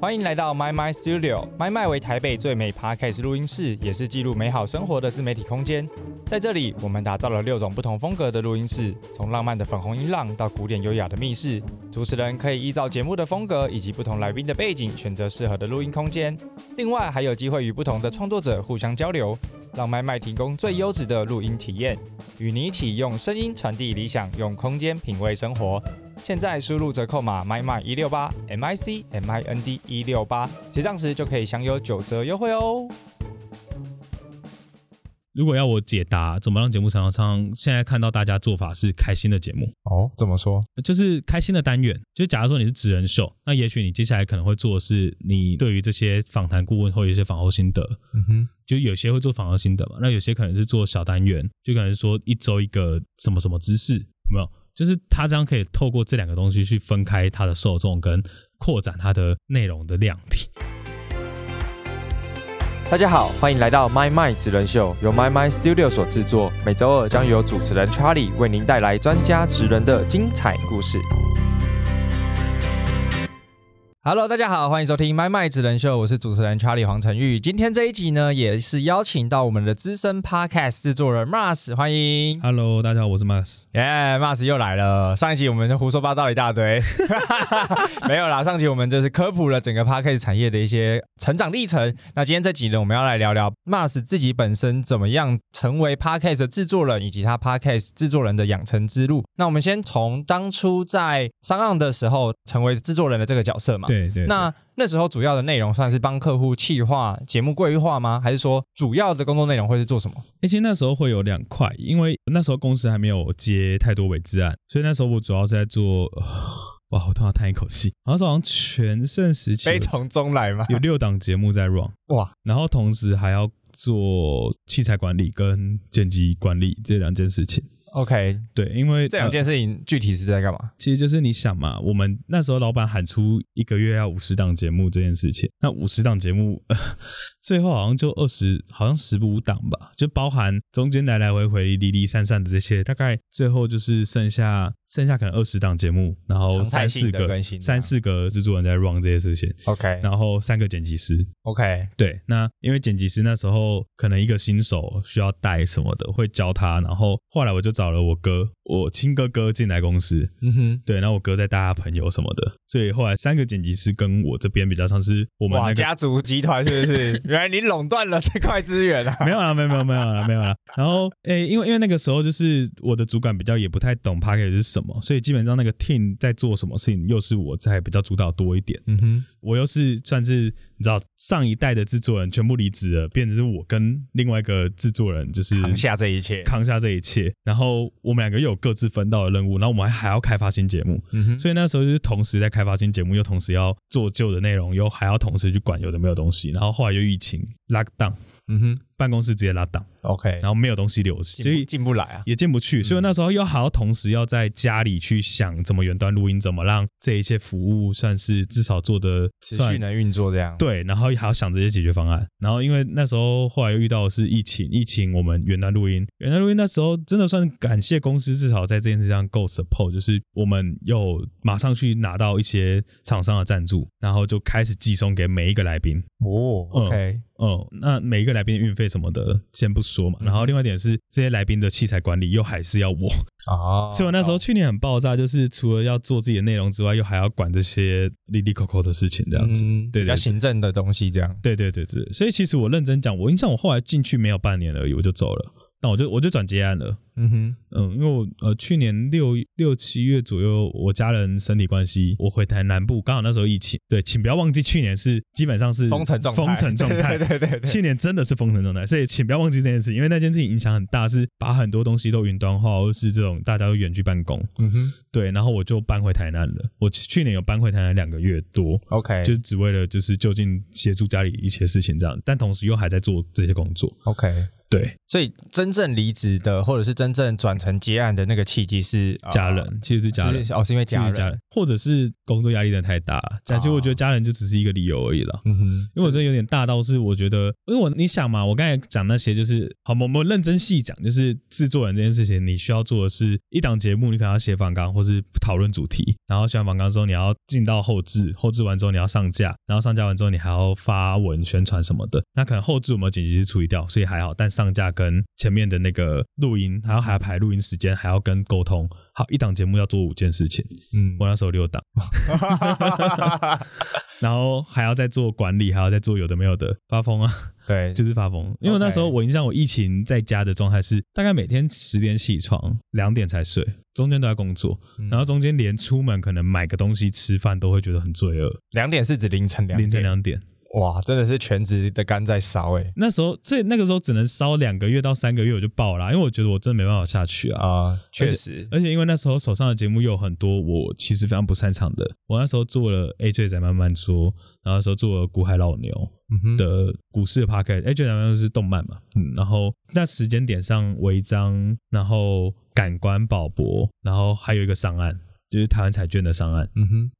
欢迎来到 My My Studio。My My 为台北最美 Podcast 录音室，也是记录美好生活的自媒体空间。在这里，我们打造了六种不同风格的录音室，从浪漫的粉红音浪到古典优雅的密室。主持人可以依照节目的风格以及不同来宾的背景，选择适合的录音空间。另外，还有机会与不同的创作者互相交流，让 My My 提供最优质的录音体验，与你一起用声音传递理想，用空间品味生活。现在输入折扣码 my my 一六八 m i c m i n d 一六八，结账时就可以享有九折优惠哦。如果要我解答怎么让节目常常唱，现在看到大家做法是开心的节目，哦，怎么说？就是开心的单元。就假如说你是职人秀，那也许你接下来可能会做的是你对于这些访谈顾问或有一些访后心得，嗯哼，就有些会做访后心得嘛，那有些可能是做小单元，就可能说一周一个什么什么知识，有没有？就是他这样可以透过这两个东西去分开他的受众跟扩展他的内容的量体。大家好，欢迎来到 My My 职人秀，由 My My Studio 所制作。每周二将由主持人 Charlie 为您带来专家职人的精彩故事。Hello，大家好，欢迎收听《麦麦职人秀》，我是主持人 Charlie 黄晨玉。今天这一集呢，也是邀请到我们的资深 Podcast 制作人 Mars，欢迎。Hello，大家好，我是 Mars。耶，Mars 又来了。上一集我们就胡说八道了一大堆，没有啦。上集我们就是科普了整个 Podcast 产业的一些成长历程。那今天这集呢，我们要来聊聊 Mars 自己本身怎么样成为 Podcast 的制作人，以及他 Podcast 制作人的养成之路。那我们先从当初在上岸的时候成为制作人的这个角色嘛。对对对，那那时候主要的内容算是帮客户企划节目规划吗？还是说主要的工作内容会是做什么？欸其实那时候会有两块，因为那时候公司还没有接太多委资案，所以那时候我主要是在做。呃哇，我突然叹一口气，好像是好像全盛时期 悲从中来嘛？有六档节目在 run，哇，然后同时还要做器材管理跟剪辑管理这两件事情。OK，对，因为这两呃件事情具体是在干嘛？其实就是你想嘛，我们那时候老板喊出一个月要五十档节目这件事情，那五十档节目、呃、最后好像就二十，好像十五档吧，就包含中间来来回回、离离散散的这些，大概最后就是剩下剩下可能二十档节目，然后三四个三四个制作人在 run 这些事情，OK。然后三个剪辑师，OK，对，那因为剪辑师那时候可能一个新手需要带什么的，会教他，然后后来我就找了我哥，我亲哥哥进来公司，嗯哼，对，然后我哥在带他朋友什么的，所以后来三个剪辑师跟我这边比较像是我们那，个家族集团是不是？原来你垄断了这块资源啊！没有啦，没有没有没有啦，没有啦。然后诶，因为因为那个时候就是我的主管比较也不太懂 p a c k a g e 是什么，所以基本上那个 team 在做什么事情，又是我在比较主导多一点。嗯哼，我又是算是你知道上一代的制作人全部离职了，变成是我跟另外一个制作人就是扛下这一切。扛下这一切，然后我们两个又有各自分到的任务，然后我们还还要开发新节目，嗯哼，所以那时候就是同时在开发新节目，又同时要做旧的内容，又还要同时去管有的没有东西，然后后来又疫情 lock down，嗯哼办公室直接拉档，，OK，然后没有东西留，所以进不来啊。也进不去，所以那时候又还要同时要在家里去想怎么远端录音，怎么让这一切服务算是至少做的持续能运作这样。对，然后还要想这些解决方案。然后因为那时候后来又遇到的是疫情，疫情我们远端录音，远端录音那时候真的算感谢公司，至少在这件事上够 support，就是我们又马上去拿到一些厂商的赞助，然后就开始寄送给每一个来宾。哦，OK，嗯，那每一个来宾的运费什么的先不说嘛，然后另外一点是这些来宾的器材管理又还是要我，哦，所以我那时候去年很爆炸，就是除了要做自己的内容之外，又还要管这些利利扣扣的事情，这样子。嗯比较对。对对行政的东西这样。对对对对，所以其实我认真讲，我印象我后来进去没有半年而已，我就走了，那我就我就转接案了。嗯哼，嗯，因为我呃去年六六七月左右，我家人身体关系，我回台南部，刚好那时候疫情。对，请不要忘记去年是基本上是封城状态，封城状态。对对对对对。去年真的是封城状态，所以请不要忘记这件事，因为那件事情影响很大，是把很多东西都云端化，或是这种大家都远距办公。嗯哼对，然后我就搬回台南了。我去年有搬回台南两个月多，，OK，就只为了就是就近协助家里一些事情这样，但同时又还在做这些工作。OK。对，所以真正离职的，或者是真正转成接案的那个契机是呃家人其实是家人，哦，是因为家人，家人，或者是工作压力真的太大。其实我觉得家人就只是一个理由而已了。嗯哼，因为我真的有点大到是，我觉得，因为我你想嘛，我刚才讲那些就是，好，我们认真细讲，就是制作人这件事情，你需要做的是一档节目，你可能要写访纲或是讨论主题，然后写完访纲之后，你要进到后置，后置完之后你要上架，然后上架完之后你还要发文宣传什么的。那可能后置我们紧急去处理掉，所以还好，但上架跟前面的那个录音，还要还要排录音时间，还要跟沟通。好，一档节目要做五件事情，嗯，我那时候六档。然后还要再做管理，还要再做有的没有的。发疯啊，对，就是发疯。因为那时候我印象，我疫情在家的状态是大概每天十点起床，两点才睡，中间都在工作，嗯。然后中间连出门可能买个东西吃饭都会觉得很罪恶。两点是指凌晨两凌晨，两点，哇，真的是全职的肝在烧哎那时候这那个时候只能烧两个月到三个月我就爆了啊，因为我觉得我真的没办法下去啊。啊，确实，而且因为那时候手上的节目又有很多我其实非常不擅长的，我那时候做了 AJ 在慢慢说，然后那时候做了古海老牛，的股市的 p a r k e t 哎，最难的是动漫嘛，嗯，然后那时间点上违章，然后感官保博，然后还有一个上岸，就是台湾彩券的上岸，嗯哼，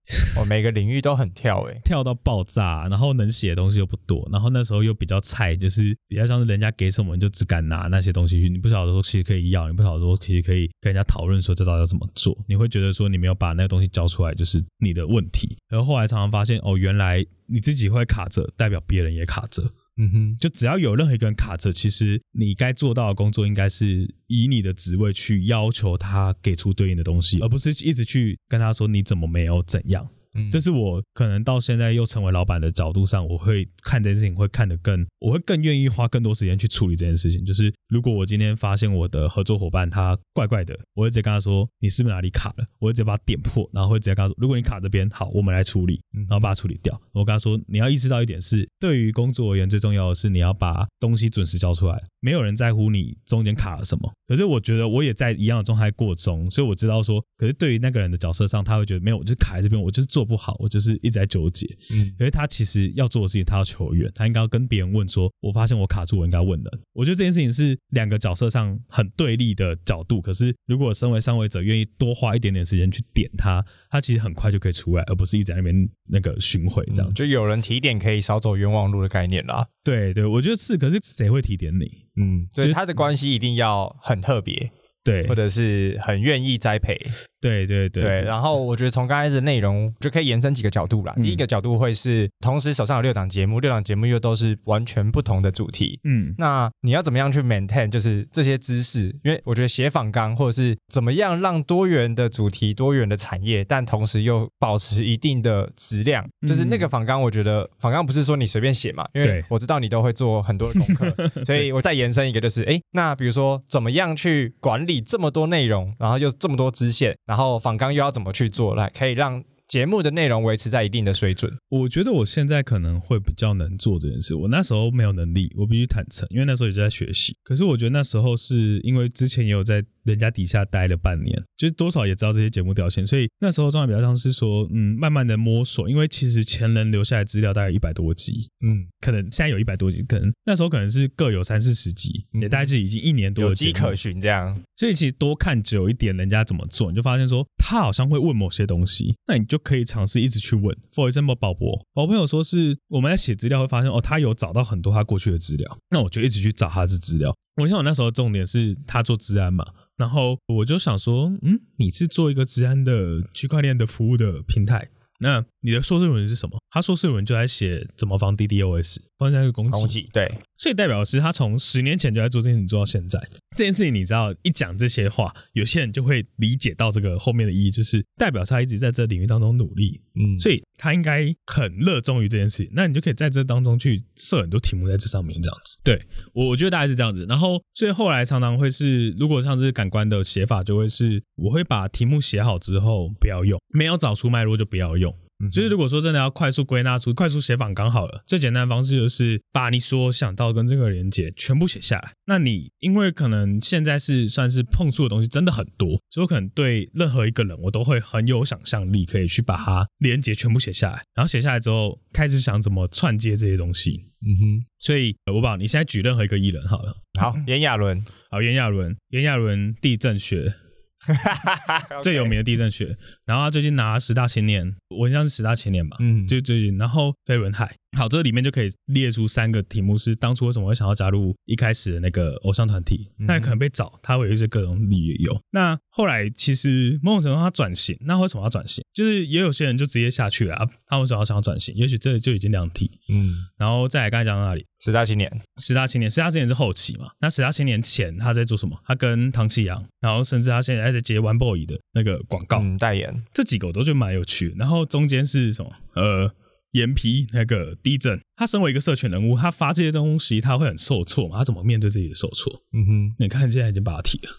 我每个领域都很跳哎，跳到爆炸，然后能写的东西又不多，然后那时候又比较菜，就是比较像是人家给什么你就只敢拿那些东西去，你不晓得说其实可以要，你不晓得说其实可以跟人家讨论说这到底要怎么做，你会觉得说你没有把那个东西交出来就是你的问题，然后后来常常发现哦，原来你自己会卡着，代表别人也卡着。嗯哼，就只要有任何一个人卡着，其实你该做到的工作应该是以你的职位去要求他给出对应的东西，而不是一直去跟他说你怎么没有怎样。嗯这是我可能到现在又成为老板的角度上，我会看这件事情会看得更，我会更愿意花更多时间去处理这件事情。就是如果我今天发现我的合作伙伴他怪怪的，我会直接跟他说你是不是哪里卡了，我会直接把他点破，然后会直接跟他说，如果你卡这边，好，我们来处理，嗯然后把它处理掉。我跟他说，你要意识到一点是，对于工作而言，最重要的是你要把东西准时交出来。没有人在乎你中间卡了什么，可是我觉得我也在一样的状态过中，所以我知道说，可是对于那个人的角色上，他会觉得没有，我就是卡在这边，我就是做不好，我就是一直在纠结。嗯可是他其实要做的事情，他要求援，他应该要跟别人问说，我发现我卡住，我应该问人。我觉得这件事情是两个角色上很对立的角度，可是如果身为上位者愿意多花一点点时间去点他，他其实很快就可以出来，而不是一直在那边那个巡回这样子。就有人提点可以少走冤枉路的概念啦。对对，我觉得是，可是谁会提点你？嗯，对，就他的关系一定要很特别，对，或者是很愿意栽培。对对对对，然后我觉得从刚才的内容就可以延伸几个角度啦。嗯第一个角度会是，同时手上有六档节目，六档节目又都是完全不同的主题。嗯那你要怎么样去 maintain 就是这些知识？因为我觉得写访纲或者是怎么样让多元的主题、多元的产业，但同时又保持一定的质量，就是那个访纲，我觉得访纲不是说你随便写嘛，因为我知道你都会做很多的功课，所以我再延伸一个，就是哎，那比如说怎么样去管理这么多内容，然后又这么多支线，然后访纲又要怎么去做，来可以让节目的内容维持在一定的水准。我觉得我现在可能会比较能做这件事。我那时候没有能力，我必须坦诚，因为那时候也在学习。可是我觉得那时候是因为之前也有在人家底下待了半年，就是多少也知道这些节目调性，所以那时候状态比较像是说，嗯，慢慢的摸索。因为其实前人留下来资料大概一百多集，嗯，可能现在有一百多集，可能那时候可能是各有三四十集，嗯也大概是已经一年多有迹可循这样。所以其实多看久一点，人家怎么做，你就发现说他好像会问某些东西，那你就可以尝试一直去问。For example，宝博，我朋友说是我们在写资料会发现哦，他有找到很多他过去的资料，那我就一直去找他的资料。我想我那时候重点是他做治安嘛，然后我就想说，嗯，你是做一个治安的区块链的服务的平台。那你的硕士论文是什么？他硕士论文就在写怎么防 DDoS，防那个攻击。攻击对，所以代表是他从十年前就在做这件事情，做到现在。这件事情你知道，一讲这些话，有些人就会理解到这个后面的意义，就是代表他一直在这领域当中努力，嗯，所以他应该很热衷于这件事情。那你就可以在这当中去设很多题目在这上面，这样子。对我，我觉得大概是这样子。然后，所以后来常常会是，如果像是感官的写法，就会是我会把题目写好之后不要用，没有找出脉络就不要用。嗯就是如果说真的要快速归纳出、快速写访纲好了，最简单的方式就是把你所想到跟这个连接全部写下来。那你因为可能现在是算是碰触的东西真的很多，所以我可能对任何一个人我都会很有想象力，可以去把它连接全部写下来。然后写下来之后，开始想怎么串接这些东西。嗯哼。所以，呃我把你现在举任何一个艺人好了，好，炎亚纶。好，炎亚纶，炎亚纶地震学 最有名的地震学，然后他最近拿十大青年，我印象是十大青年吧，嗯。就最近，然后飞轮海，好，这里面就可以列出三个题目，是当初为什么会想要加入一开始的那个偶像团体，嗯那可能被找，他会有一些各种理由。那后来其实某种程度他转型，那为什么要转型？就是也有些人就直接下去了、啊，他为什么要想要转型？也许这就已经两题。嗯，然后再来刚才讲到哪里？十大青年，十大青年，十大青年是后期嘛？那十大青年前他在做什么？他跟唐启阳，然后甚至他现在在接 One Boy 的那个广告，嗯，代言，这几个我都觉得蛮有趣的。然后中间是什么？呃，眼皮那个地震，他身为一个社群人物，他发这些东西他会很受挫嘛？他怎么面对自己的受挫？嗯哼，你看现在已经把他提了。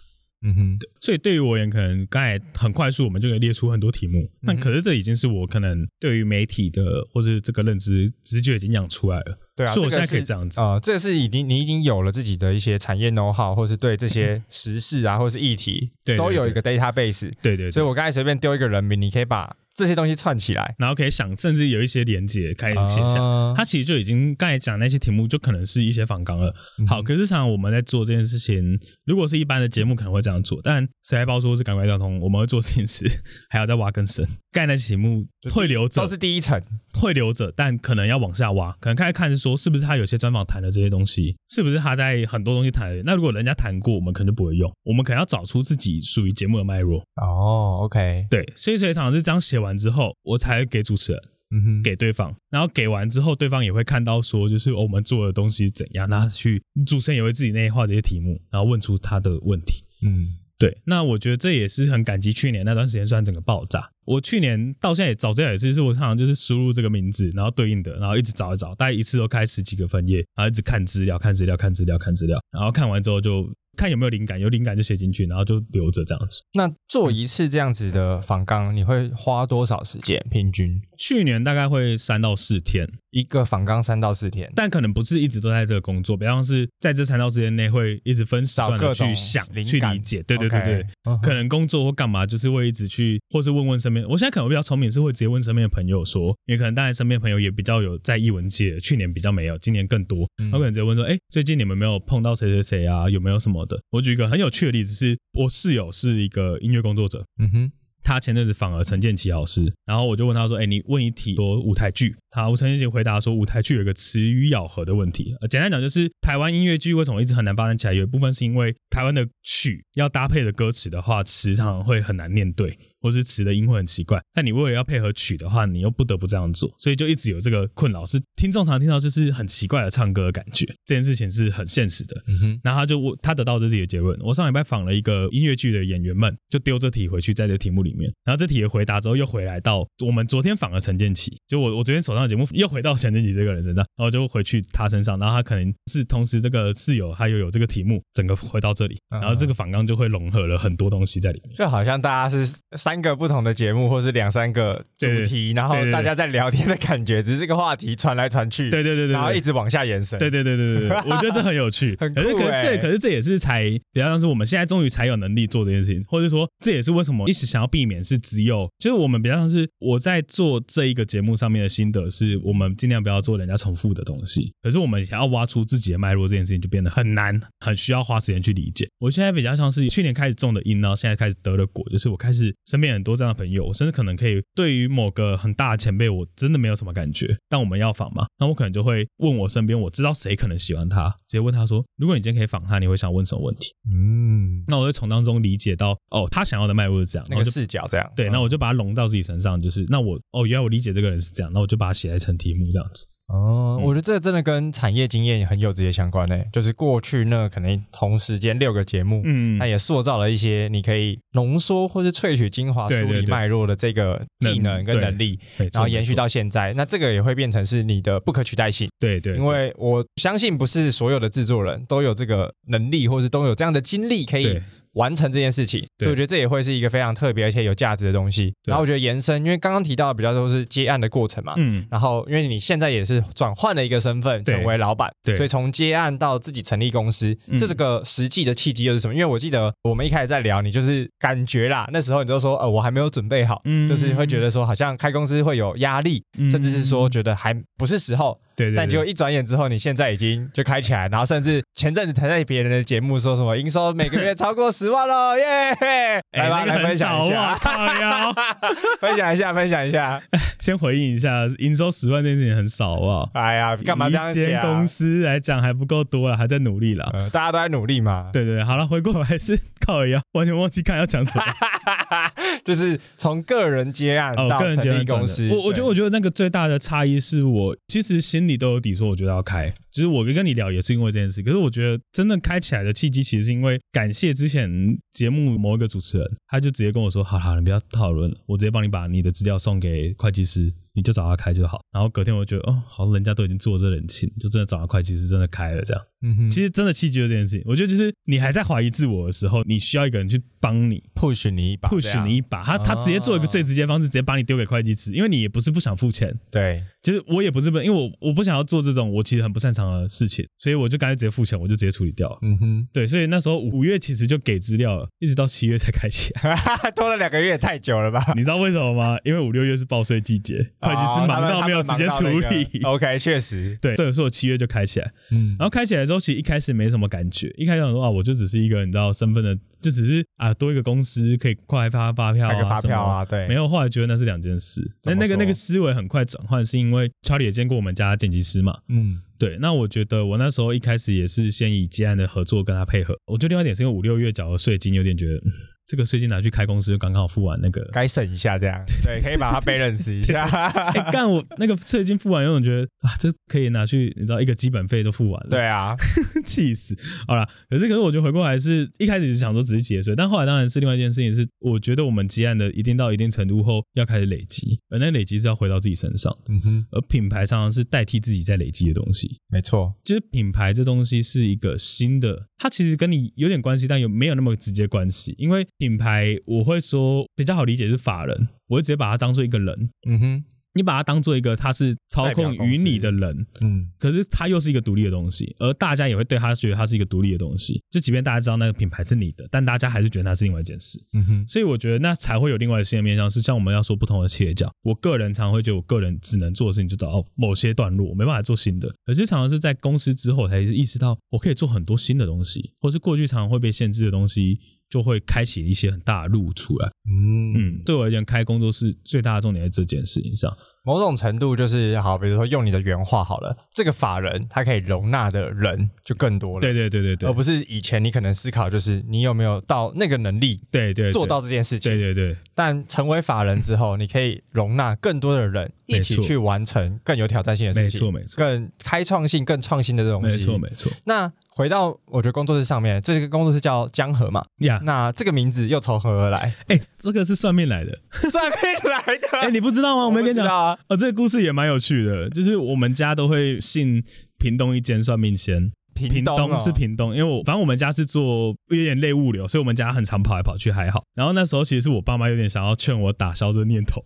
嗯哼，所以对于我而言，可能刚才很快速，我们就可以列出很多题目。那可是这已经是我可能对于媒体的或者这个认知直觉已经养出来了。对啊，所以我现在可以这样子。呃，这个是已经你已经有了自己的一些产业 know how，或是对这些时事啊，或是议题，对对都有一个 database。对对对，所以我刚才随便丢一个人名，你可以把这些东西串起来，然后可以想，甚至有一些连接开始写下。啊它其实就已经刚才讲那些题目，就可能是一些仿纲了。嗯好，可是常常我们在做这件事情，如果是一般的节目可能会这样做，但谁来包说是赶快交通，我们会做这件事，还要再挖更深。刚才那些题目退流走都，是第一层。会留着，但可能要往下挖，可能开始看是说是不是他有些专访谈的这些东西，是不是他在很多东西谈。那如果人家谈过，我们可能就不会用，我们可能要找出自己属于节目的脉络。哦，OK，对，所以所以常常是这样写完之后，我才给主持人。嗯哼，给对方，然后给完之后，对方也会看到说，就是、哦我们做的东西是怎样，那他去主持人也会自己内化这些题目，然后问出他的问题。嗯对，那我觉得这也是很感激去年那段时间，虽然整个爆炸，我去年到现在也找资料也是，是我常常就是输入这个名字，然后对应的，然后一直找一找，大概一次都开十几个分页，然后一直看资料、看资料、看资料、看资料，然后看完之后就看有没有灵感，有灵感就写进去，然后就留着这样子。那做一次这样子的访纲，你会花多少时间？平均去年大概会三到四天，一个访纲三到四天，但可能不是一直都在这个工作，比方是在这三到四天内会一直分时段去想、去理解，对对对对。可能工作或干嘛，就是会一直去，或是问问身边。我现在可能比较聪明，是会直接问身边的朋友说，因为可能当然身边的朋友也比较有在译文界，去年比较没有，今年更多。嗯我可能直接问说，哎、最近你们有没有碰到谁谁谁啊？有没有什么的？我举一个很有趣的例子是，我室友是一个音乐工作者，嗯哼，他前阵子访了陈建奇老师，然后我就问他说：“哎，你问一题说舞台剧。”好我陈建奇回答说，舞台剧有一个词语咬合的问题。简单讲就是台湾音乐剧为什么一直很难发展起来，有一部分是因为台湾的曲要搭配的歌词的话，时常常会很难念对。或是词的音会很奇怪，但你为了要配合曲的话，你又不得不这样做，所以就一直有这个困扰，是听众常听到就是很奇怪的唱歌的感觉，这件事情是很现实的。嗯哼，然后他就我他得到这己的结论。我上礼拜访了一个音乐剧的演员们，就丢这题回去在这题目里面。然后这题的回答之后，又回来到我们昨天访了陈建奇，就我我昨天手上的节目又回到陈建奇这个人身上，然后就回去他身上。然后他可能是同时这个室友他又有这个题目，整个回到这里，嗯然后这个访纲就会融合了很多东西在里面。就好像大家是三个不同的节目，或是两三个主题，然后大家在聊天的感觉，只是这个话题传来传去，对对对对，然后一直往下延伸，对对对对对对，我觉得这很有趣，很可是可这可是这也是才比较像是我们现在终于才有能力做这件事情，或者说这也是为什么一直想要避免是只有就是我们比较像是我在做这一个节目上面的心得，是我们尽量不要做人家重复的东西，可是我们想要挖出自己的脉络，这件事情就变得很难，很需要花时间去理解。我现在比较像是去年开始种的因，然后现在开始得了果，就是我开始身边很多这样的朋友，我甚至可能可以对于某个很大的前辈，我真的没有什么感觉，但我们要访嘛，那我可能就会问我身边我知道谁可能喜欢他，直接问他说，如果你今天可以访他，你会想问什么问题？嗯，那我会从当中理解到，哦，他想要的脉络是这样，那个视角这样，对，嗯那我就把它融到自己身上，就是那我哦，原来我理解这个人是这样，那我就把它写在成题目这样子。哦，嗯我觉得这真的跟产业经验很有直接相关诶，就是过去那可能同时间六个节目，嗯那也塑造了一些你可以浓缩或是萃取精华、梳理脉络的这个技能跟能力，然后延续到现在，那这个也会变成是你的不可取代性。对对，因为我相信不是所有的制作人都有这个能力，或是都有这样的经历，可以对完成这件事情，所以我觉得这也会是一个非常特别而且有价值的东西。然后我觉得延伸，因为刚刚提到的比较都是接案的过程嘛，嗯，然后因为你现在也是转换了一个身份，成为老板，对。所以从接案到自己成立公司，嗯。这个实际的契机又是什么？因为我记得我们一开始在聊，你就是感觉啦，那时候你就说，呃，我还没有准备好，嗯。就是会觉得说好像开公司会有压力，嗯。甚至是说觉得还不是时候，对对对，但结果一转眼之后，你现在已经就开起来，然后甚至前阵子才在别人的节目说什么营收每个月超过十万了，耶！哎来吧，那个来 分享一下，分享一下，分享一下。先回应一下，营收十万这件事情很少，好不好？哎呀，干嘛这样讲？公司来讲还不够多了，还在努力了。呃，大家都在努力嘛。对对对，好了，回过来是靠腰，完全忘记看要讲什么。就是从个人接案哦，到个人成立公司，我我觉得我觉得那个最大的差异是我其实心里都有底，说我觉得要开。就是我跟你聊也是因为这件事，可是我觉得真正开起来的契机，其实是因为感谢之前节目某一个主持人，他就直接跟我说：“好好，你不要讨论了，我直接帮你把你的资料送给会计师，你就找他开就好。”然后隔天我就觉得哦，好，人家都已经做这人情，就真的找到会计师，真的开了这样。嗯哼，其实真的契机就是这件事情，我觉得就是你还在怀疑自我的时候，你需要一个人去帮你 push 你一把这 push 你一把，他他直接做一个最直接的方式，直接把你丢给会计师，因为你也不是不想付钱，对，就是我也不是笨，因为我我不想要做这种我其实很不擅长的事情，所以我就干脆直接付钱，我就直接处理掉了。嗯哼，对，所以那时候五月其实就给资料了，一直到七月才开起来。拖了两个月，太久了吧？你知道为什么吗？因为五六月是报税季节，会计师忙到没有时间处理。OK，确实，对，对，所以我七月就开起来。嗯然后开起来之后，其实一开始没什么感觉，一开始想说啊，我就只是一个你知道身份的，就只是啊多一个公司可以快发发票啊，开个发票啊，对，没有，后来觉得那是两件事。那那个那个思维很快转换，是因为 Charlie 也见过我们家剪辑师嘛。嗯，对，那我觉得我那时候一开始也是先以接案的合作跟他配合。我觉得另外一点是因为五六月缴的税金有点觉得，嗯这个税金拿去开公司就刚好付完那个。该省一下这样，对，可以把它 balance 一下。哎，干我那个税金付完，有种觉得啊，这可以拿去，你知道一个基本费都付完了。对啊，气死！好了，可是可是我觉得回过来是一开始就想说只是节税，但后来当然是另外一件事情是，我觉得我们积案的一定到一定程度后要开始累积，而那累积是要回到自己身上，嗯哼，而品牌常常是代替自己在累积的东西。没错，就是品牌这东西是一个新的，它其实跟你有点关系，但有没有那么直接关系？因为品牌我会说比较好理解是法人，我会直接把它当做一个人，嗯哼，你把它当做一个他是操控于你的人，嗯，可是它又是一个独立的东西，而大家也会对它觉得它是一个独立的东西。就即便大家知道那个品牌是你的，但大家还是觉得它是另外一件事。嗯哼，所以我觉得那才会有另外的新的面向，是像我们要说不同的企业家，我个人常会觉得我个人只能做的事情就到哦某些段落，我没办法做新的。可是常常是在公司之后才意识到，我可以做很多新的东西，或是过去常常会被限制的东西，就会开启一些很大的路出来。嗯。嗯，对我而言，开工作室最大的重点在这件事情上。某种程度就是好，比如说用你的原话好了，这个法人他可以容纳的人就更多了，对对对对对，而不是以前你可能思考就是你有没有到那个能力对对对。做到这件事情，对对对。但成为法人之后，你可以容纳更多的人一起去完成更有挑战性的事情，没错没错。更开创性、更创新的这种东西。没错，没错。那回到我觉得工作室上面，这个工作室叫江河嘛，呀。那这个名字又从何而来？哎、这个是算命来的。算命来的。哎、你不知道吗？我没跟你讲啊。哦，这个故事也蛮有趣的，就是我们家都会信屏东一间算命先。屏东哦是屏东，因为我反正我们家是做有点类物流，所以我们家很常跑来跑去，还好。然后那时候其实是我爸妈有点想要劝我打消这个念头，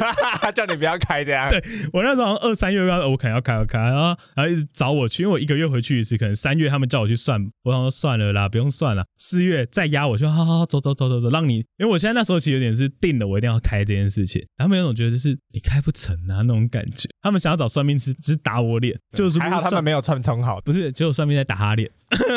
叫你不要开这样。对我那时候好像二三月要我可能要开要开，然后然后一直找我去，因为我一个月回去一次，可能三月他们叫我去算，我想说算了啦，不用算了。四月再压我，就好好好走走走走走，让你，因为我现在那时候其实有点是定了，我一定要开这件事情。他们有种觉得就是你开不成啊那种感觉，他们想要找算命师，只是打我脸，就是不还好他们没有串通好。不是，结果算命在打他脸，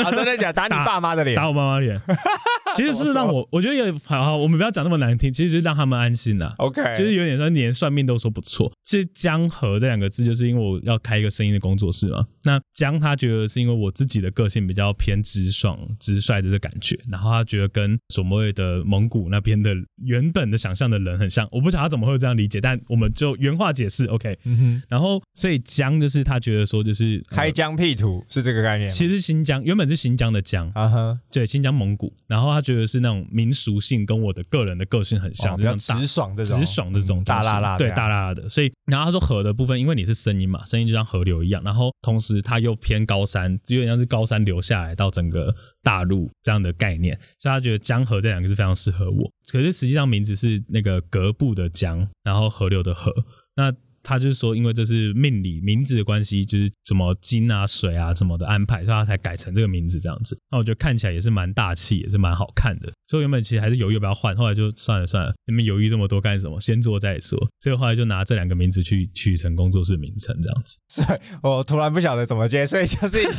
啊，真的假的？打你爸妈的脸？打我妈妈脸。其实是让我，我觉得有好好，我们不要讲那么难听，其实就是让他们安心呐、OK，就是有点说连算命都说不错。其实江河这两个字，就是因为我要开一个声音的工作室嘛。那江他觉得是因为我自己的个性比较偏直爽、直率的这感觉，然后他觉得跟所谓的蒙古那边的原本的想象的人很像。我不晓得他怎么会这样理解，但我们就原话解释 OK。嗯哼，然后所以江就是他觉得说就是呃开疆辟土是这个概念。其实新疆原本是新疆的疆，啊哈，对，新疆蒙古，然后他觉得是那种民俗性跟我的个人的个性很像，哦比较直爽这种，直爽的这种嗯大辣辣对大辣辣的，所以然后他说河的部分，因为你是声音嘛，声音就像河流一样，然后同时它又偏高山，有点像是高山流下来到整个大陆这样的概念，所以他觉得江河这两个字非常适合我。可是实际上名字是那个格布的江，然后河流的河，那。他就是说，因为这是命理名字的关系，就是什么金啊、水啊什么的安排，所以他才改成这个名字这样子。那我觉得看起来也是蛮大气，也是蛮好看的。所以原本其实还是犹豫要不要换，后来就算了算了，你们犹豫这么多干什么？先做再说。所以后来就拿这两个名字去取成工作室名称这样子。对，我突然不晓得怎么接，所以就是一个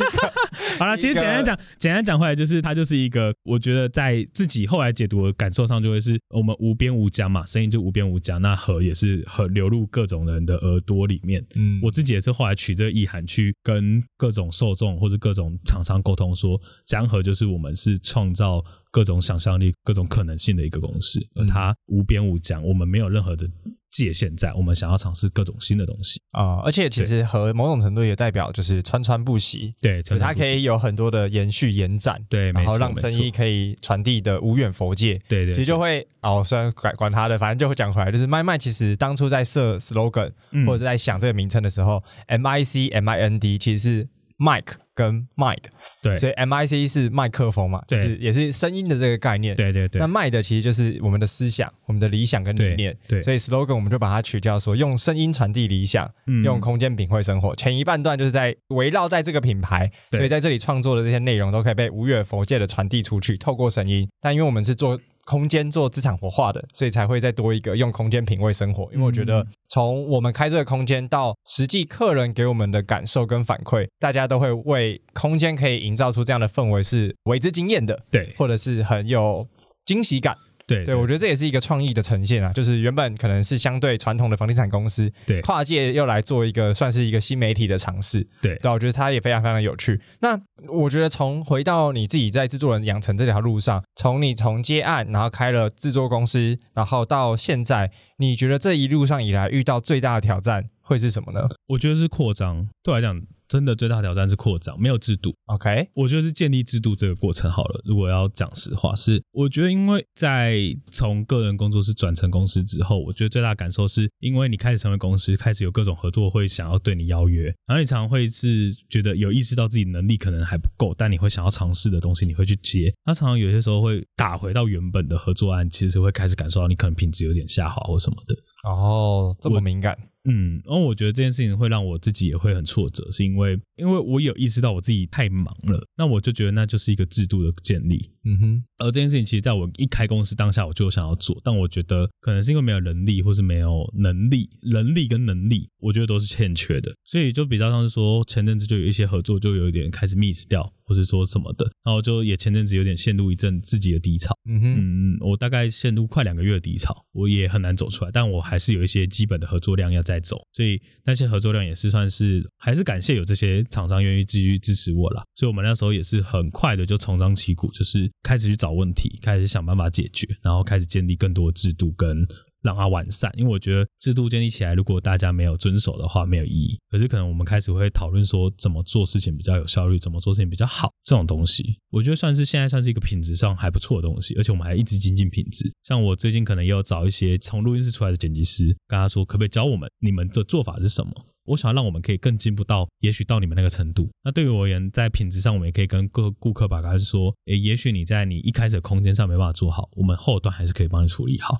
好了。其实简单讲，简单讲回来，就是它就是一个，我觉得在自己后来解读的感受上，就会是我们无边无疆嘛，声音就无边无疆，那河也是河流入各种人的耳朵里面。嗯，我自己也是后来取这个意涵去跟各种受众或者各种厂商沟通，说江河就是我们是创造各种想象力、各种可能性的一个公式，而它无边无疆，我们没有任何的界限在，我们想要尝试各种新的东西啊。而且其实和某种程度也代表就是川川不息，对，它可以有很多的延续延展，对，然后让声音可以传递的无远佛界，对对，其实就会哦，虽然管管他的，反正就会讲回来，就是麦麦其实当初在设 slogan 或者在想这个名称的时候，M I C M I N D 其实是 Mike 跟 Mind。对，所以 M I C 是麦克风嘛，就是也是声音的这个概念。对对对。那麦的其实就是我们的思想、我们的理想跟理念。对。所以 slogan 我们就把它取掉，说用声音传递理想，用空间品味生活。前一半段就是在围绕在这个品牌，所以在这里创作的这些内容都可以被无远佛界的传递出去，透过声音。但因为我们是做。空间做资产活化的，所以才会再多一个用空间品味生活。因为我觉得，从我们开这个空间到实际客人给我们的感受跟反馈，大家都会为空间可以营造出这样的氛围是为之惊艳的，对，或者是很有惊喜感。对对，我觉得这也是一个创意的呈现啊，就是原本可能是相对传统的房地产公司，对，跨界又来做一个算是一个新媒体的尝试，对，对，我觉得它也非常非常有趣。那我觉得从回到你自己在制作人养成这条路上，从你从接案，然后开了制作公司，然后到现在，你觉得这一路上以来遇到最大的挑战会是什么呢？我觉得是扩张，对我来讲。真的最大挑战是扩张，没有制度。OK，我觉得是建立制度这个过程好了。如果要讲实话，是我觉得因为在从个人工作室转成公司之后，我觉得最大感受是因为你开始成为公司，开始有各种合作会想要对你邀约，然后你常常会是觉得有意识到自己能力可能还不够，但你会想要尝试的东西，你会去接。那常常有些时候会打回到原本的合作案，其实会开始感受到你可能品质有点下滑或什么的。哦，这么敏感。嗯，然后我觉得这件事情会让我自己也会很挫折，是因为因为我有意识到我自己太忙了，那我就觉得那就是一个制度的建立。嗯哼，而这件事情其实在我一开公司当下我就想要做，但我觉得可能是因为没有能力，或是没有能力，能力跟能力，我觉得都是欠缺的，所以就比较像是说前阵子就有一些合作就有一点开始 miss 掉，或是说什么的，然后就也前阵子有点陷入一阵自己的低潮。嗯哼，嗯，我大概陷入快两个月的低潮，我也很难走出来，但我还是有一些基本的合作量要在走，所以那些合作量也是算是还是感谢有这些厂商愿意继续支持我啦，所以我们那时候也是很快的就重张旗鼓，就是。开始去找问题，开始想办法解决，然后开始建立更多制度跟让它完善。因为我觉得制度建立起来，如果大家没有遵守的话，没有意义。可是可能我们开始会讨论说，怎么做事情比较有效率，怎么做事情比较好，这种东西，我觉得算是现在算是一个品质上还不错的东西。而且我们还一直精进品质。像我最近可能也有找一些从录音室出来的剪辑师，跟他说，可不可以教我们你们的做法是什么？我想要让我们可以更进步到，也许到你们那个程度。那对于我而言，在品质上，我们也可以跟各顾客把关，说，诶，也许你在你一开始的空间上没办法做好，我们后端还是可以帮你处理好。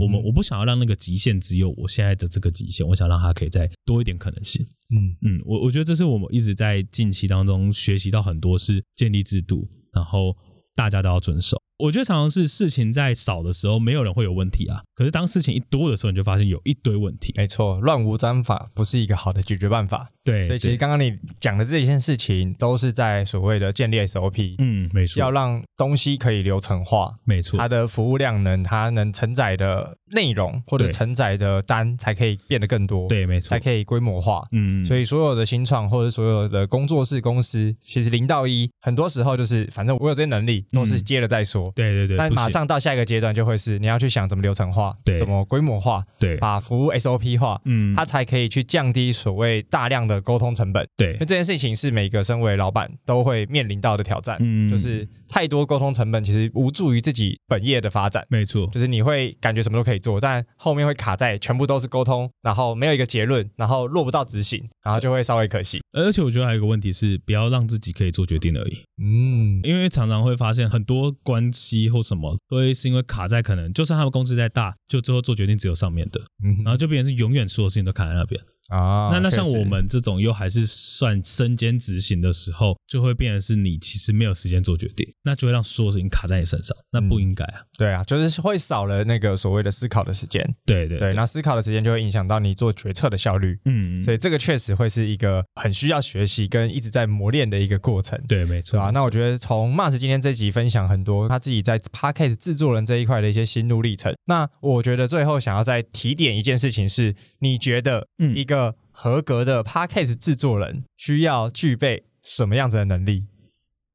我们我不想要让那个极限只有我现在的这个极限，我想让它可以再多一点可能性。嗯嗯，我我觉得这是我们一直在近期当中学习到很多，是建立制度，然后大家都要遵守。我觉得常常是事情在少的时候，没有人会有问题啊。可是当事情一多的时候，你就发现有一堆问题。没错，乱无章法不是一个好的解决办法。对，所以其实刚刚你讲的这一件事情，都是在所谓的建立 SOP。嗯，没错。要让东西可以流程化，没错。它的服务量能，它能承载的内容或者承载的单，才可以变得更多。对，没错。才可以规模化。嗯。所以所有的新创或者所有的工作室公司，其实零到一，很多时候就是反正我有这些能力，都是接了再说。对对对。但马上到下一个阶段，就会是你要去想怎么流程化，对，怎么规模化，对，把服务 SOP 化，嗯，它才可以去降低所谓大量的沟通成本。对，那这件事情是每个身为老板都会面临到的挑战，嗯，就是太多沟通成本，其实无助于自己本业的发展。没错，就是你会感觉什么都可以做，但后面会卡在全部都是沟通，然后没有一个结论，然后落不到执行，然后就会稍微可惜。而且我觉得还有一个问题是，不要让自己可以做决定而已。嗯，因为常常会发现很多关系或什么，都会是因为卡在可能，就算他们公司再大，就最后做决定只有上面的，嗯然后就变成是永远所有事情都卡在那边。啊，那那像我们这种又还是算身兼执行的时候，就会变成是你其实没有时间做决定，那就会让所有事情卡在你身上，那不应该啊。对啊，就是会少了那个所谓的思考的时间。对对对，那思考的时间就会影响到你做决策的效率。嗯，所以这个确实会是一个很需要学习跟一直在磨练的一个过程。对，没错啊，那我觉得从 Mars 今天这集分享很多他自己在 Podcast 制作人这一块的一些心路历程。那我觉得最后想要再提点一件事情是，你觉得嗯一个合格的 Podcast 制作人需要具备什么样子的能力？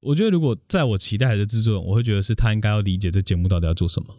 我觉得如果在我期待的制作人，我会觉得是他应该要理解这节目到底要做什么。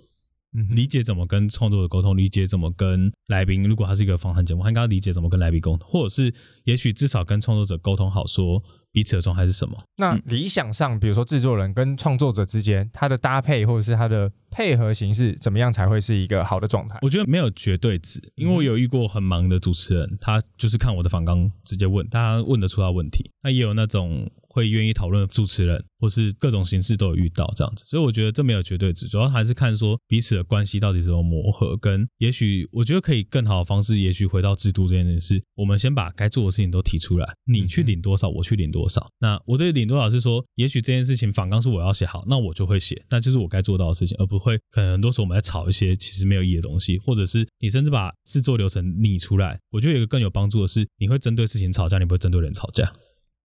嗯理解怎么跟创作者沟通，理解怎么跟来宾。如果他是一个访谈节目，他应该理解怎么跟来宾沟通，或者是也许至少跟创作者沟通好，说彼此的状态是什么。那理想上，比如说制作人跟创作者之间，他的搭配或者是他的配合形式怎么样才会是一个好的状态？我觉得没有绝对值，因为我有遇过很忙的主持人，他就是看我的访纲直接问，他问得出他问题。那也有那种会愿意讨论的主持人，或是各种形式都有遇到这样子。所以我觉得这没有绝对值，主要还是看说彼此的关系到底怎么磨合，跟也许我觉得可以更好的方式，也许回到制度这件事，我们先把该做的事情都提出来，你去领多少，我去领多少。那我对领多少是说，也许这件事情反纲是我要写好，那我就会写，那就是我该做到的事情，而不会可能很多时候我们在吵一些其实没有意义的东西，或者是你甚至把制作流程拟出来。我觉得有一个更有帮助的是，你会针对事情吵架，你不会针对人吵架。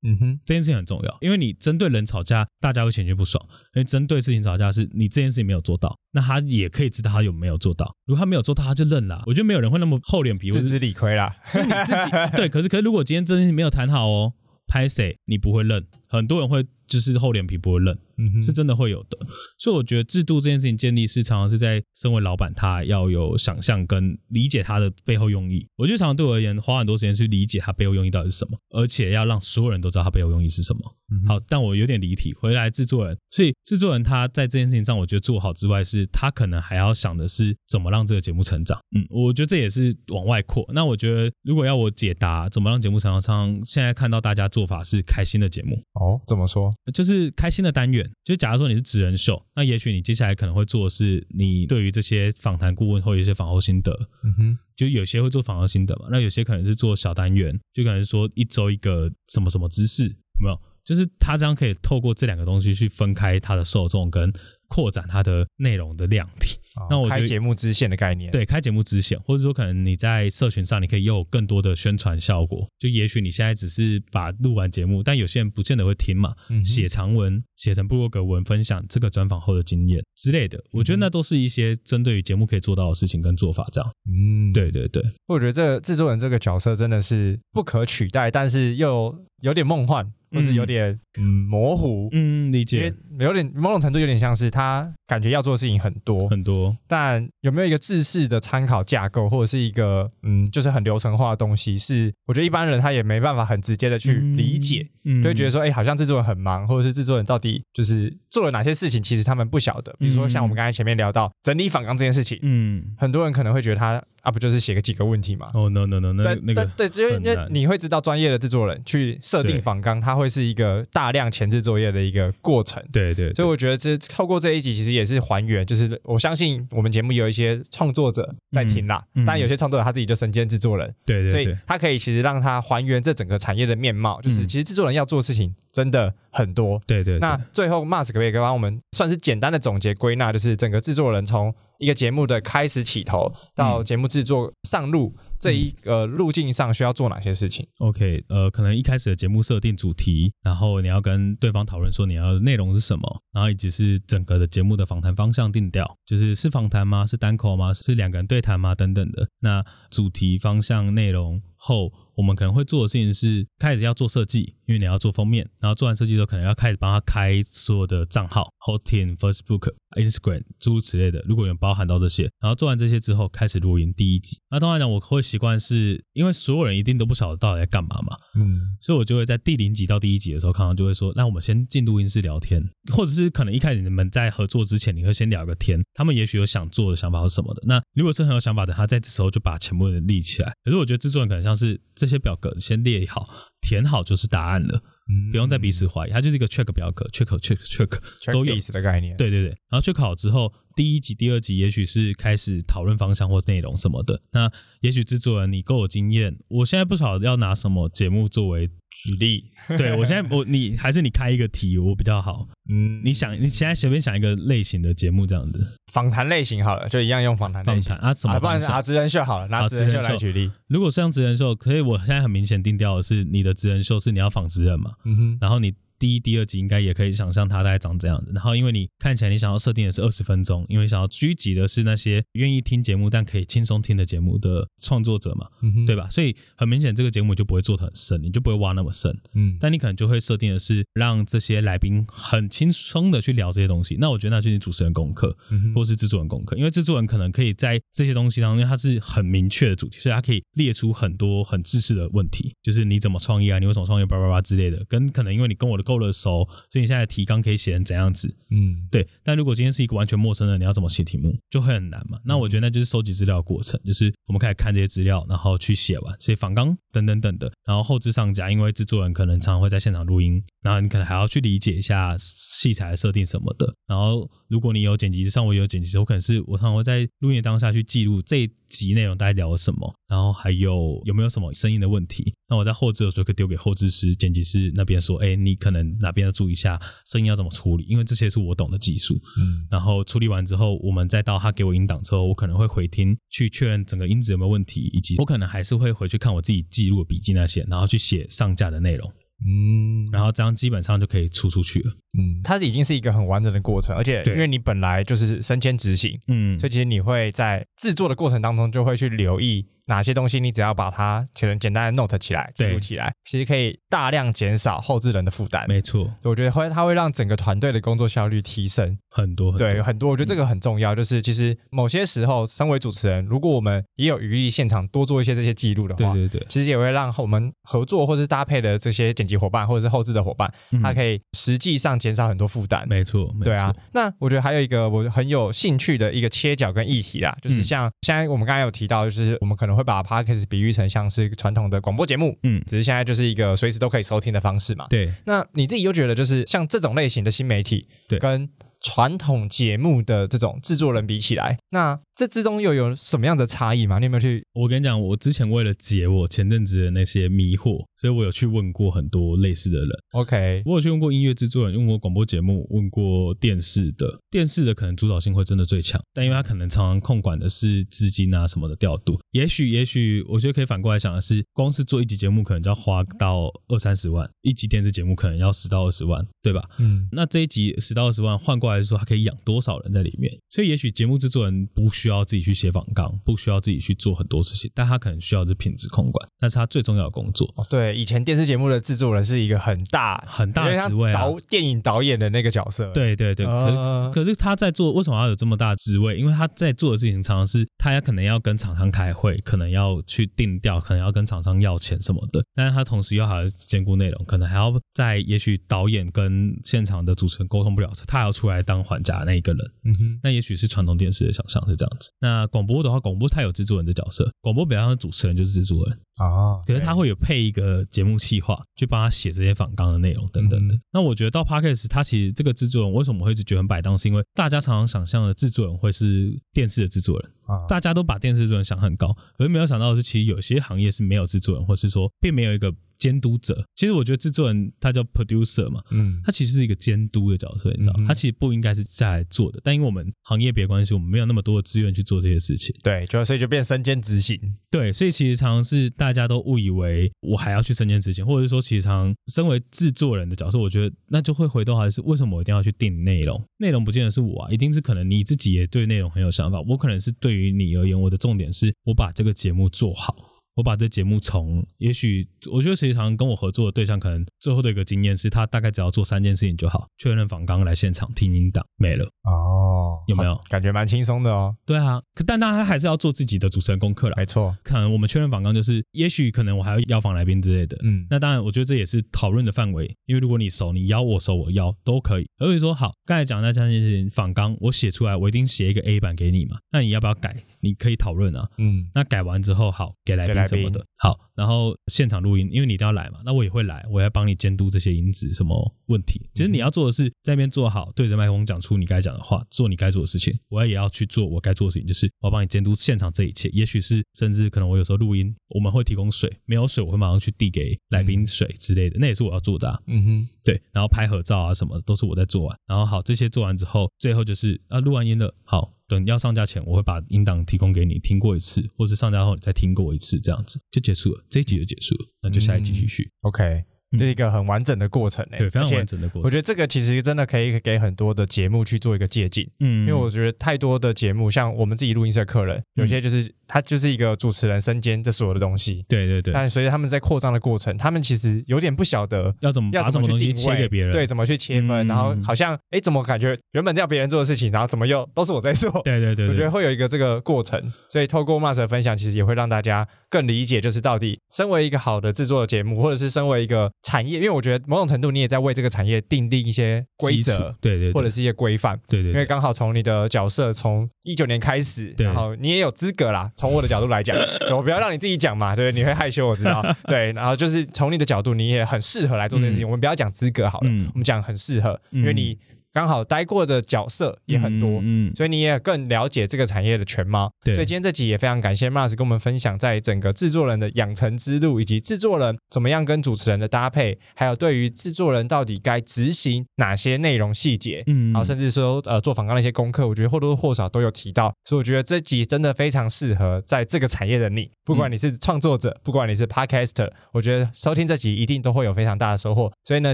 嗯哼，这件事情很重要，因为你针对人吵架，大家会情绪不爽；，因为针对事情吵架，是你这件事情没有做到，那他也可以知道他有没有做到。如果他没有做到，他就认了。我觉得没有人会那么厚脸皮，自知理亏啦。是你自己对。可是，可是如果今天这件事情没有谈好哦，拍谁你不会认，很多人会就是厚脸皮不会认，嗯哼是真的会有的。所以我觉得制度这件事情建立是常常是在身为老板，他要有想象跟理解他的背后用意。我觉得常常对我而言，花很多时间去理解他背后用意到底是什么，而且要让所有人都知道他背后用意是什么。好，但我有点离题，回来制作人，所以制作人他在这件事情上，我觉得做好之外，是他可能还要想的是怎么让这个节目成长。嗯，我觉得这也是往外扩。那我觉得如果要我解答怎么让节目成长，常常现在看到大家做法是开心的节目，哦，怎么说？就是开心的单元。就假如说你是职人秀，那也许你接下来可能会做的是你对于这些访谈顾问或有一些访后心得，嗯哼，就有些会做访后心得嘛，那有些可能是做小单元，就可能是说一周一个什么什么知识，有没有？就是他这样可以透过这两个东西去分开他的受众跟扩展它的内容的量体。那我开节目支线的概念，，对，开节目支线，或者说可能你在社群上，你可以有更多的宣传效果。就也许你现在只是把录完节目，但有些人不见得会听嘛，嗯写长文，写成部落格文，分享这个专访后的经验之类的。我觉得那都是一些针对于节目可以做到的事情跟做法。这样，嗯，对对对，我觉得这个制作人这个角色真的是不可取代，但是又有点梦幻，或是有点嗯模糊，嗯，理因解为有点某种程度有点像是他感觉要做的事情很多，很多。但有没有一个制式的参考架构，或者是一个嗯，就是很流程化的东西，是我觉得一般人他也没办法很直接的去理解，嗯。就会觉得说，哎、好像制作人很忙，或者是制作人到底就是做了哪些事情，其实他们不晓得。比如说像我们刚才前面聊到整理访纲这件事情，嗯，很多人可能会觉得他啊，不就是写个几个问题嘛？哦，no no no，那但那个但对，因为因为你会知道专业的制作人去设定对。访纲，它会是一个大量前置作业的一个过程。对对，对。所以我觉得这透过这一集，其实也是还原，就是我相信我们节目有一些创作者在听啦，嗯嗯。但有些创作者他自己就身兼制作人，所以对。对对，他可以其实让他还原这整个产业的面貌，就是嗯。其实制作人要做的事情真的很多。对对，那最后 Mars 可不可以帮我们算是简单的总结归纳，就是整个制作人从一个节目的开始起头到嗯。节目制作上路这一个路径上需要做哪些事情？OK，呃，可能一开始的节目设定主题，然后你要跟对方讨论说你要的内容是什么，然后以及是整个的节目的访谈方向定调，就是是访谈吗？是单口吗？是两个人对谈吗？等等的。那主题方向内容后，我们可能会做的事情是开始要做设计，因为你要做封面，然后做完设计之后，可能要开始帮他开所有的账号，Hotinn、Facebook、Instagram 诸如此类的。如果有包含到这些，然后做完这些之后，开始录音第一集。那通常讲，我会习惯是因为所有人一定都不晓得到底在干嘛嘛，嗯，所以我就会在第零集到第一集的时候，康康就会说，那我们先进录音室聊天，或者是可能一开始你们在合作之前，你会先聊个天，他们也许有想做的想法或什么的。那如果是很有想法的，他在这时候就把全部人立起来。可是我觉得制作人可能像是这些表格先列好、填好就是答案了，不用再彼此怀疑，它就是一个 check 表格，check check check 都有 checklist 的概念。对对对，然后 check 好之后，第一集、第二集也许是开始讨论方向或内容什么的。那也许制作人你够有经验，我现在不晓得要拿什么节目作为举例，对我现在我你还是你开一个题我比较好。嗯，你想你现在随便想一个类型的节目这样子，访谈类型好了，就一样用访谈类型访谈啊什么啊，不然方向啊，职人秀好了，拿好职人秀职人秀来举例。如果是用职人秀，可以我现在很明显定调的是你的职人秀是你要访职人嘛，嗯哼，然后你第一、第二集应该也可以想象它大概长这样子。然后因为你看起来你想要设定的是二十分钟，因为想要狙击的是那些愿意听节目但可以轻松听的节目的创作者嘛，嗯哼对吧？所以很明显这个节目就不会做得很深，你就不会挖那么深。嗯，但你可能就会设定的是让这些来宾很轻松的去聊这些东西。那我觉得那就是主持人功课，或是制作人功课，因为制作人可能可以在这些东西当中，它是很明确的主题，所以他可以列出很多很知识的问题，就是你怎么创业啊，你为什么创业，叭叭叭之类的。跟可能因为你跟我的够了熟，所以你现在提纲可以写成怎样子，嗯，对。但如果今天是一个完全陌生的，你要怎么写题目，就会很难嘛。那我觉得那就是收集资料的过程，就是我们开始看这些资料，然后去写完，所以访纲等等等的，然后后置上架，因为制作人可能常常会在现场录音，然后你可能还要去理解一下器材的设定什么的。然后如果你有剪辑师，像我有剪辑师，我可能是我常常会在录音的当下去记录这一集内容大概聊了什么，然后还有有没有什么声音的问题。那我在后置的时候可以丢给后置师、剪辑师那边说，哎，你可能哪边要注意一下声音要怎么处理，因为这些是我懂的技术。嗯。然后处理完之后，我们再到他给我音档之后，我可能会回听去确认整个音质有没有问题，以及我可能还是会回去看我自己记录的笔记那些，然后去写上架的内容，嗯，然后这样基本上就可以出出去了。嗯，它已经是一个很完整的过程，而且因为你本来就是身兼执行，嗯。所以其实你会在制作的过程当中就会去留意哪些东西，你只要把它可能简单的 note 起来、记录起来，其实可以大量减少后置人的负担。没错，我觉得会，它会让整个团队的工作效率提升。很多很多。对，很多，我觉得这个很重要。就是其实某些时候，身为主持人，如果我们也有余力，现场多做一些这些记录的话，对对对，其实也会让我们合作或是搭配的这些剪辑伙伴或者是后置的伙伴，嗯。他可以实际上减少很多负担。没错，没对啊，，那我觉得还有一个我很有兴趣的一个切角跟议题啦，就是嗯像现在我们刚才有提到，就是我们可能会把 podcast 比喻成像是传统的广播节目，嗯，只是现在就是一个随时都可以收听的方式嘛。对，那你自己又觉得，就是像这种类型的新媒体，对。跟传统节目的这种制作人比起来，那这之中又有什么样的差异吗？你有没有去？我跟你讲，我之前为了解我前阵子的那些迷惑，所以我有去问过很多类似的人。OK，我有去问过音乐制作人，问过广播节目，问过电视的。电视的可能主导性会真的最强，但因为他可能常常控管的是资金啊什么的调度。也许，也许我觉得可以反过来想的是，光是做一集节目可能就要花到二三十万，一集电视节目可能要十到二十万，对吧？嗯那这一集十到二十万，换过来说，他可以养多少人在里面？所以也许节目制作人不需要自己去写访纲，不需要自己去做很多事情，但他可能需要的是品质控管，那是他最重要的工作。哦，对，以前电视节目的制作人是一个很大很大的职位啊导电影导演的那个角色。，对对对，可呃可是他在做，为什么要有这么大的职位？因为他在做的事情常常是他可能要跟厂商开会，可能要去定调，可能要跟厂商要钱什么的。但是他同时又还要兼顾内容，可能还要在也许导演跟现场的主持人沟通不了，他还要出来当还价的那一个人。嗯哼，那也许是传统电视的想象是这样那广播的话，广播它有制作人的角色，广播比较像主持人就是制作人，哦，可是他会有配一个节目企划，去帮他写这些访纲的内容等等的。嗯那我觉得到 podcast，他其实这个制作人为什么会一直觉得很摆荡，是因为大家常常想象的制作人会是电视的制作人，啊，大家都把电视制作人想很高，可是没有想到的是，其实有些行业是没有制作人，或是说并没有一个监督者。其实我觉得制作人他叫 producer 嘛，嗯他其实是一个监督的角色，你知道嗯，他其实不应该是下来做的，但因为我们行业别关系，我们没有那么多的资源去做这些事情。对，就所以就变身兼执行。对，所以其实常常是大家都误以为我还要去身兼执行，或者是说，其实常身为制作人的角色，我觉得那就会回到还是为什么我一定要去定内容？内容不见得是我啊，一定是可能你自己也对内容很有想法。我可能是对于你而言，我的重点是我把这个节目做好。我把这节目从，也许我觉得实际上跟我合作的对象，可能最后的一个经验是他大概只要做三件事情就好：确认访纲来现场听音档没了。哦，有没有感觉蛮轻松的哦？对啊，可但他还是要做自己的主持人功课了。没错，可能我们确认访纲就是，也许可能我还要邀访来宾之类的。嗯，那当然，我觉得这也是讨论的范围，因为如果你熟，你邀我熟，我邀都可以。而且说好，刚才讲那三件事情，访纲我写出来，我一定写一个 A 版给你嘛。那你要不要改？你可以讨论啊。嗯，那改完之后，好给来宾宾什么的，好，然后现场录音，因为你一定要来嘛，那我也会来，我要帮你监督这些音质什么问题。其实你要做的是在那边做好，对着麦克风讲出你该讲的话，做你该做的事情。我也要去做我该做的事情，就是我要帮你监督现场这一切。也许是甚至可能我有时候录音，我们会提供水，没有水我会马上去递给来宾水之类的，那也是我要做的、啊。嗯哼，对，然后拍合照啊什么的都是我在做完，然后好这些做完之后，最后就是啊录完音了，好等要上架前我会把音档提供给你听过一次，或是上架后你再听过一次，这样子就结束了，这一集就结束了，那就下一集继续，OK，是一个很完整的过程诶，对，非常完整的过程。我觉得这个其实真的可以给很多的节目去做一个借鉴，嗯，因为我觉得太多的节目，像我们自己录音室的客人，有些就是他就是一个主持人身兼这所有的东西，对对对，但随着他们在扩张的过程，他们其实有点不晓得要怎么要怎么去定位切给别人？对，怎么去切分，嗯然后好像哎，怎么感觉原本要别人做的事情，然后怎么又都是我在做？对对对，我觉得会有一个这个过程，所以透过的分享，其实也会让大家更理解，就是到底身为一个好的制作的节目，或者是身为一个产业，因为我觉得某种程度你也在为这个产业定定一些规则，对对，对或者是一些规范。对对，对因为刚好从你的角色从一九年开始，然后你也有资格啦。从我的角度来讲，我不要让你自己讲嘛，对，你会害羞，我知道。对，然后就是从你的角度，你也很适合来做这件事情。嗯我们不要讲资格好了，嗯我们讲很适合，嗯因为你刚好待过的角色也很多，嗯，嗯所以你也更了解这个产业的全貌。对所以今天这集也非常感谢 Mars 跟我们分享在整个制作人的养成之路，以及制作人怎么样跟主持人的搭配，还有对于制作人到底该执行哪些内容细节。嗯，然后甚至说，呃，做访纲的一些功课，我觉得或多或少都有提到，所以我觉得这集真的非常适合在这个产业的你，不管你是创作者，不管你是 podcaster，我觉得收听这集一定都会有非常大的收获。所以呢，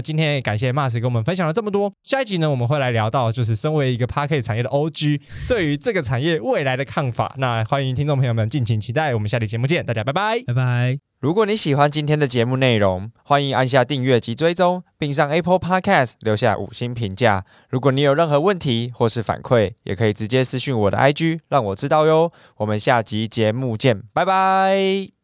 今天也感谢 Mars 跟我们分享了这么多。下一集呢，我们会来聊到就是身为一个 podcast 产业的 OG，对于这个产业未来的看法。那欢迎听众朋友们敬请期待，我们下期节目见，大家拜拜。拜拜。如果你喜欢今天的节目内容，欢迎按下订阅及追踪，并上 Apple Podcast 留下五星评价。如果你有任何问题或是反馈，也可以直接私讯我的 IG，让我知道哟。我们下集节目见，拜拜。